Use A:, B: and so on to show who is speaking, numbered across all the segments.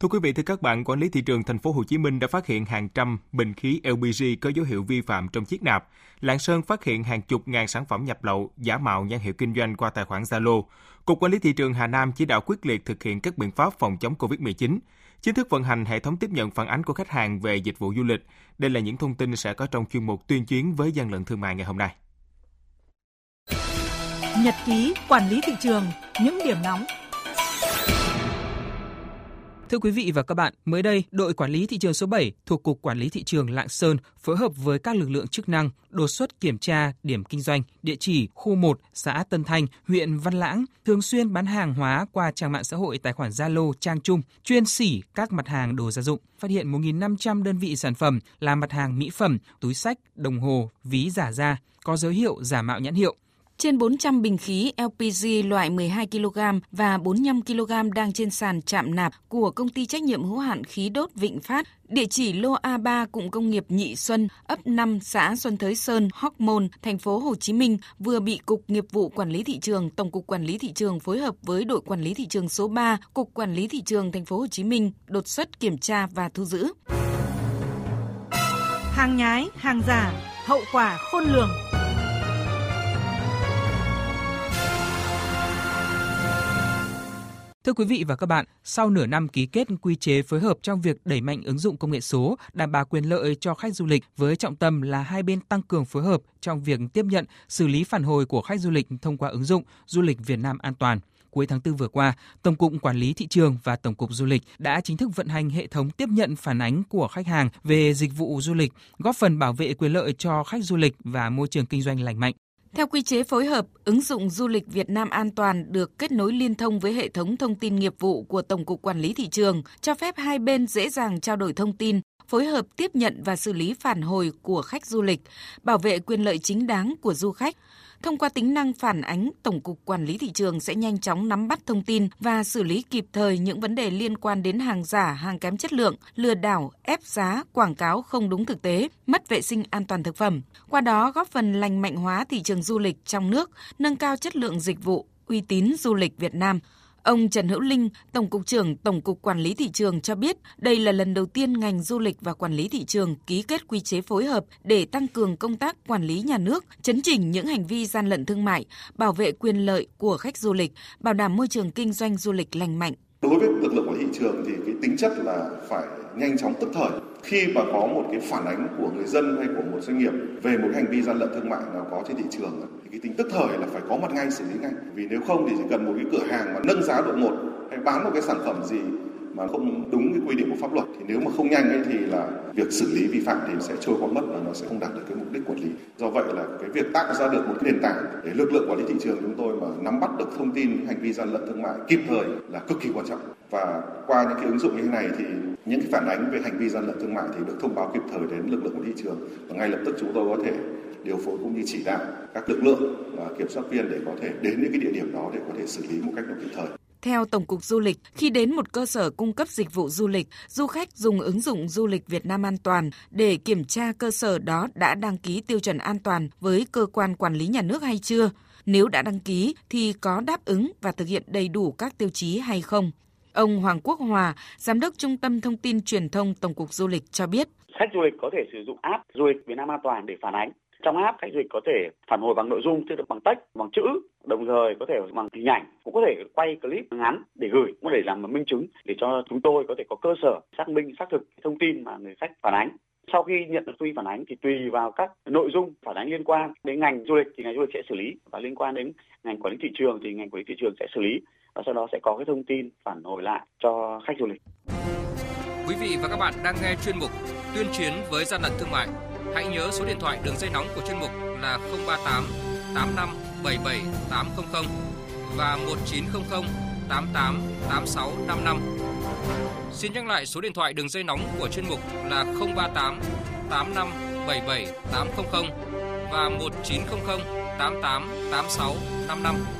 A: Thưa quý vị, thưa các bạn, quản lý thị trường thành phố Hồ Chí Minh đã phát hiện hàng trăm bình khí LPG có dấu hiệu vi phạm trong chiếc nạp. Lạng Sơn phát hiện hàng chục ngàn sản phẩm nhập lậu giả mạo nhãn hiệu kinh doanh qua tài khoản Zalo. Cục Quản lý thị trường Hà Nam chỉ đạo quyết liệt thực hiện các biện pháp phòng chống Covid-19 chính thức vận hành hệ thống tiếp nhận phản ánh của khách hàng về dịch vụ du lịch. Đây là những thông tin sẽ có trong chuyên mục tuyên chuyến với gian lận thương mại ngày hôm nay.
B: Nhật ký quản lý thị trường, những điểm nóng
C: Thưa quý vị và các bạn, mới đây, đội quản lý thị trường số 7 thuộc Cục Quản lý Thị trường Lạng Sơn phối hợp với các lực lượng chức năng đột xuất kiểm tra điểm kinh doanh, địa chỉ khu 1, xã Tân Thanh, huyện Văn Lãng, thường xuyên bán hàng hóa qua trang mạng xã hội tài khoản Zalo Trang Trung, chuyên xỉ các mặt hàng đồ gia dụng, phát hiện 1.500 đơn vị sản phẩm là mặt hàng mỹ phẩm, túi sách, đồng hồ, ví giả da, có dấu hiệu giả mạo nhãn hiệu
D: trên 400 bình khí LPG loại 12 kg và 45 kg đang trên sàn chạm nạp của công ty trách nhiệm hữu hạn khí đốt Vịnh Phát, địa chỉ lô A3 cụm công nghiệp Nhị Xuân, ấp 5, xã Xuân Thới Sơn, Hóc Môn, thành phố Hồ Chí Minh vừa bị Cục Nghiệp vụ Quản lý thị trường, Tổng cục Quản lý thị trường phối hợp với đội quản lý thị trường số 3, Cục Quản lý thị trường thành phố Hồ Chí Minh đột xuất kiểm tra và thu giữ.
B: Hàng nhái, hàng giả, hậu quả khôn lường.
C: Thưa quý vị và các bạn, sau nửa năm ký kết quy chế phối hợp trong việc đẩy mạnh ứng dụng công nghệ số, đảm bảo quyền lợi cho khách du lịch với trọng tâm là hai bên tăng cường phối hợp trong việc tiếp nhận, xử lý phản hồi của khách du lịch thông qua ứng dụng Du lịch Việt Nam an toàn. Cuối tháng 4 vừa qua, Tổng cục Quản lý thị trường và Tổng cục Du lịch đã chính thức vận hành hệ thống tiếp nhận phản ánh của khách hàng về dịch vụ du lịch, góp phần bảo vệ quyền lợi cho khách du lịch và môi trường kinh doanh lành mạnh.
D: Theo quy chế phối hợp, ứng dụng du lịch Việt Nam an toàn được kết nối liên thông với hệ thống thông tin nghiệp vụ của Tổng cục Quản lý thị trường, cho phép hai bên dễ dàng trao đổi thông tin, phối hợp tiếp nhận và xử lý phản hồi của khách du lịch, bảo vệ quyền lợi chính đáng của du khách. Thông qua tính năng phản ánh, Tổng cục Quản lý thị trường sẽ nhanh chóng nắm bắt thông tin và xử lý kịp thời những vấn đề liên quan đến hàng giả, hàng kém chất lượng, lừa đảo, ép giá, quảng cáo không đúng thực tế, mất vệ sinh an toàn thực phẩm. Qua đó góp phần lành mạnh hóa thị trường du lịch trong nước, nâng cao chất lượng dịch vụ, uy tín du lịch Việt Nam. Ông Trần Hữu Linh, Tổng cục trưởng Tổng cục Quản lý thị trường cho biết, đây là lần đầu tiên ngành du lịch và quản lý thị trường ký kết quy chế phối hợp để tăng cường công tác quản lý nhà nước, chấn chỉnh những hành vi gian lận thương mại, bảo vệ quyền lợi của khách du lịch, bảo đảm môi trường kinh doanh du lịch lành mạnh.
E: Đối với lực lượng quản lý thị trường thì cái tính chất là phải nhanh chóng tức thời khi mà có một cái phản ánh của người dân hay của một doanh nghiệp về một hành vi gian lận thương mại nào có trên thị trường thì cái tính tức thời là phải có mặt ngay, xử lý ngay vì nếu không thì chỉ cần một cái cửa hàng mà nâng giá độ một hay bán một cái sản phẩm gì mà không đúng cái quy định của pháp luật, thì nếu mà không nhanh ấy thì là việc xử lý vi phạm thì sẽ trôi qua mất và nó sẽ không đạt được cái mục đích quản lý. Do vậy là cái việc tạo ra được một cái nền tảng để lực lượng quản lý thị trường chúng tôi mà nắm bắt được thông tin hành vi gian lận thương mại kịp thời là cực kỳ quan trọng. Và qua những cái ứng dụng như thế này thì những cái phản ánh về hành vi gian lận thương mại thì được thông báo kịp thời đến lực lượng của thị trường và ngay lập tức chúng tôi có thể điều phối cũng như chỉ đạo các lực lượng và kiểm soát viên để có thể đến những cái địa điểm đó để có thể xử lý một cách nó kịp thời.
D: Theo Tổng cục Du lịch, khi đến một cơ sở cung cấp dịch vụ du lịch, du khách dùng ứng dụng Du lịch Việt Nam an toàn để kiểm tra cơ sở đó đã đăng ký tiêu chuẩn an toàn với cơ quan quản lý nhà nước hay chưa. Nếu đã đăng ký thì có đáp ứng và thực hiện đầy đủ các tiêu chí hay không. Ông Hoàng Quốc Hòa, Giám đốc Trung tâm Thông tin Truyền thông Tổng cục Du lịch cho biết.
F: Khách du lịch có thể sử dụng app Du lịch Việt Nam an toàn để phản ánh. Trong app khách du lịch có thể phản hồi bằng nội dung tức là bằng text bằng chữ đồng thời có thể bằng hình ảnh cũng có thể quay clip ngắn để gửi cũng để làm minh chứng để cho chúng tôi có thể có cơ sở xác minh xác thực thông tin mà người khách phản ánh. Sau khi nhận được tuy phản ánh thì tùy vào các nội dung phản ánh liên quan đến ngành du lịch thì ngành du lịch sẽ xử lý và liên quan đến ngành quản lý thị trường thì ngành quản lý thị trường sẽ xử lý và sau đó sẽ có cái thông tin phản hồi lại cho khách du lịch.
G: Quý vị và các bạn đang nghe chuyên mục Tuyên chiến với gian lận thương mại, Hãy nhớ số điện thoại đường dây nóng của chuyên mục là 038 85 77 800 và 1900 88 86 55. Xin nhắc lại số điện thoại đường dây nóng của chuyên mục là 038 85 77 800 và 1900 88 86 55.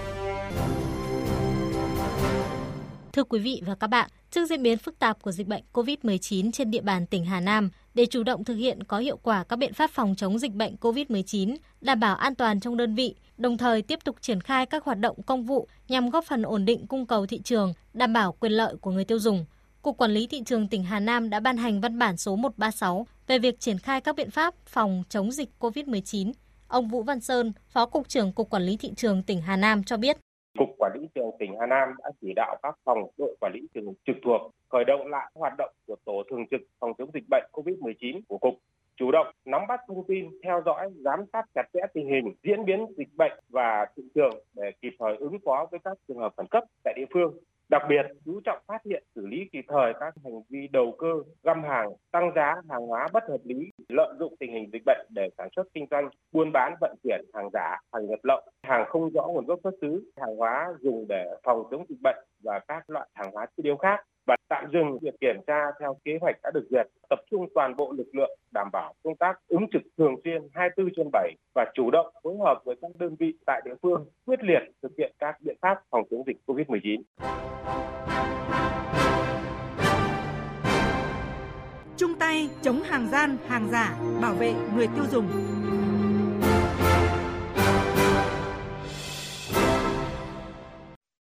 H: Thưa quý vị và các bạn, trước diễn biến phức tạp của dịch bệnh COVID-19 trên địa bàn tỉnh Hà Nam, để chủ động thực hiện có hiệu quả các biện pháp phòng chống dịch bệnh COVID-19, đảm bảo an toàn trong đơn vị, đồng thời tiếp tục triển khai các hoạt động công vụ nhằm góp phần ổn định cung cầu thị trường, đảm bảo quyền lợi của người tiêu dùng. Cục Quản lý Thị trường tỉnh Hà Nam đã ban hành văn bản số 136 về việc triển khai các biện pháp phòng chống dịch COVID-19. Ông Vũ Văn Sơn, Phó Cục trưởng Cục Quản lý Thị trường tỉnh Hà Nam cho biết.
I: Cục Quản lý trường tỉnh Hà Nam đã chỉ đạo các phòng đội quản lý trường trực thuộc khởi động lại hoạt động của tổ thường trực phòng chống dịch bệnh COVID-19 của cục chủ động nắm bắt thông tin, theo dõi, giám sát chặt chẽ tình hình, diễn biến dịch bệnh và thị trường để kịp thời ứng phó với các trường hợp khẩn cấp tại địa phương. Đặc biệt, chú trọng phát hiện xử lý kịp thời các hành vi đầu cơ, găm hàng, tăng giá hàng hóa bất hợp lý, lợi dụng tình hình dịch bệnh để sản xuất kinh doanh, buôn bán vận chuyển hàng giả, hàng nhập lậu, hàng không rõ nguồn gốc xuất xứ, hàng hóa dùng để phòng chống dịch bệnh và các loại hàng hóa thiết yếu khác. Và tạm dừng việc kiểm tra theo kế hoạch đã được duyệt, tập trung toàn bộ lực lượng đảm bảo công tác ứng trực thường xuyên 24 trên 7 và chủ động phối hợp với các đơn vị tại địa phương quyết liệt thực hiện các phòng chống dịch COVID-19.
B: Chung tay chống hàng gian, hàng giả, bảo vệ người tiêu dùng.